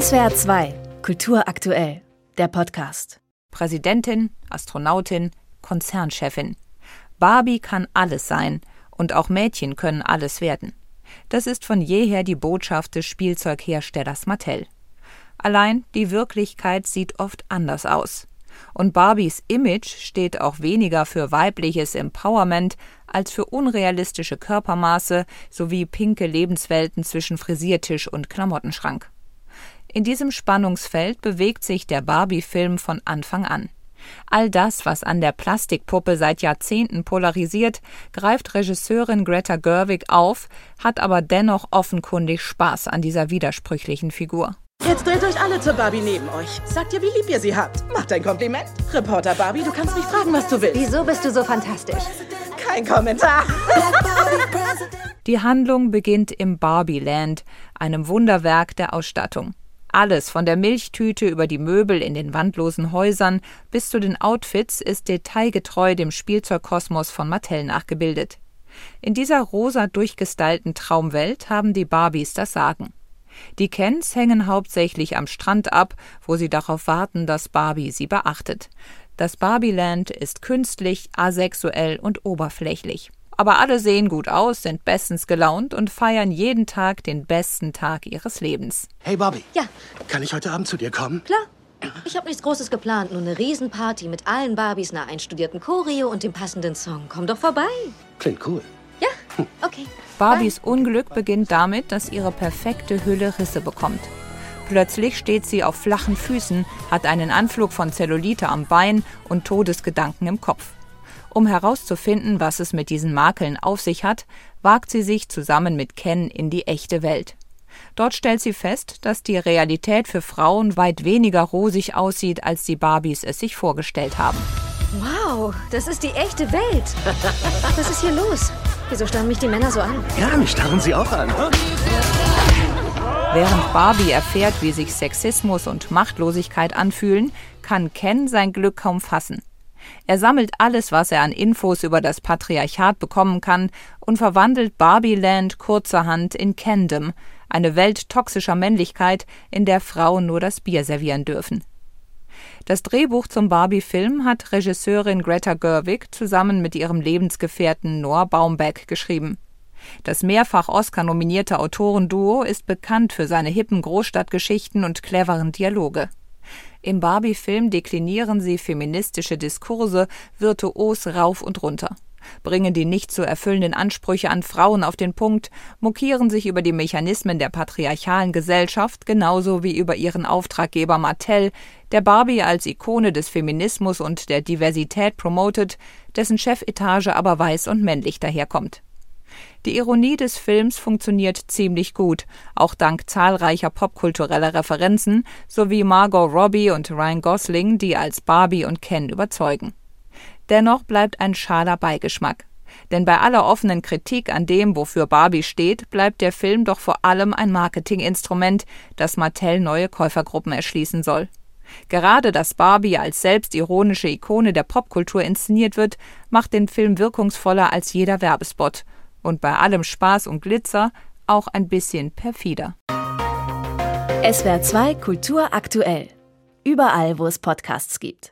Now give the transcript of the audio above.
SWR 2, Kultur aktuell, der Podcast. Präsidentin, Astronautin, Konzernchefin. Barbie kann alles sein und auch Mädchen können alles werden. Das ist von jeher die Botschaft des Spielzeugherstellers Mattel. Allein die Wirklichkeit sieht oft anders aus. Und Barbies Image steht auch weniger für weibliches Empowerment als für unrealistische Körpermaße sowie pinke Lebenswelten zwischen Frisiertisch und Klamottenschrank. In diesem Spannungsfeld bewegt sich der Barbie-Film von Anfang an. All das, was an der Plastikpuppe seit Jahrzehnten polarisiert, greift Regisseurin Greta Gerwig auf, hat aber dennoch offenkundig Spaß an dieser widersprüchlichen Figur. Jetzt dreht euch alle zur Barbie neben euch. Sagt ihr, wie lieb ihr sie habt. Macht ein Kompliment. Reporter Barbie, du kannst mich fragen, was du willst. Wieso bist du so fantastisch? Kein Kommentar. Die Handlung beginnt im Barbie-Land, einem Wunderwerk der Ausstattung. Alles, von der Milchtüte über die Möbel in den wandlosen Häusern bis zu den Outfits, ist detailgetreu dem Spielzeugkosmos von Mattel nachgebildet. In dieser rosa durchgestylten Traumwelt haben die Barbies das Sagen. Die Kens hängen hauptsächlich am Strand ab, wo sie darauf warten, dass Barbie sie beachtet. Das Barbieland ist künstlich, asexuell und oberflächlich. Aber alle sehen gut aus, sind bestens gelaunt und feiern jeden Tag den besten Tag ihres Lebens. Hey Bobby. Ja. Kann ich heute Abend zu dir kommen? Klar. Ich habe nichts Großes geplant, nur eine Riesenparty mit allen Barbies, einer einstudierten Choreo und dem passenden Song. Komm doch vorbei. Klingt cool. Ja, okay. Barbies Unglück beginnt damit, dass ihre perfekte Hülle Risse bekommt. Plötzlich steht sie auf flachen Füßen, hat einen Anflug von Zellulite am Bein und Todesgedanken im Kopf. Um herauszufinden, was es mit diesen Makeln auf sich hat, wagt sie sich zusammen mit Ken in die echte Welt. Dort stellt sie fest, dass die Realität für Frauen weit weniger rosig aussieht, als die Barbies es sich vorgestellt haben. Wow, das ist die echte Welt. Was ist hier los? Wieso starren mich die Männer so an? Ja, mich starren sie auch an. Während Barbie erfährt, wie sich Sexismus und Machtlosigkeit anfühlen, kann Ken sein Glück kaum fassen. Er sammelt alles, was er an Infos über das Patriarchat bekommen kann und verwandelt Barbieland kurzerhand in Kendom, eine Welt toxischer Männlichkeit, in der Frauen nur das Bier servieren dürfen. Das Drehbuch zum Barbie-Film hat Regisseurin Greta Gerwig zusammen mit ihrem Lebensgefährten Noah Baumbeck geschrieben. Das mehrfach Oscar-nominierte Autorenduo ist bekannt für seine hippen Großstadtgeschichten und cleveren Dialoge. Im Barbie-Film deklinieren sie feministische Diskurse virtuos rauf und runter, bringen die nicht zu erfüllenden Ansprüche an Frauen auf den Punkt, mokieren sich über die Mechanismen der patriarchalen Gesellschaft genauso wie über ihren Auftraggeber Mattel, der Barbie als Ikone des Feminismus und der Diversität promotet, dessen Chefetage aber weiß und männlich daherkommt. Die Ironie des Films funktioniert ziemlich gut, auch dank zahlreicher popkultureller Referenzen sowie Margot Robbie und Ryan Gosling, die als Barbie und Ken überzeugen. Dennoch bleibt ein schaler Beigeschmack. Denn bei aller offenen Kritik an dem, wofür Barbie steht, bleibt der Film doch vor allem ein Marketinginstrument, das Mattel neue Käufergruppen erschließen soll. Gerade dass Barbie als selbstironische Ikone der Popkultur inszeniert wird, macht den Film wirkungsvoller als jeder Werbespot und bei allem Spaß und Glitzer auch ein bisschen perfider. SWR 2 Kultur aktuell. Überall, wo es Podcasts gibt.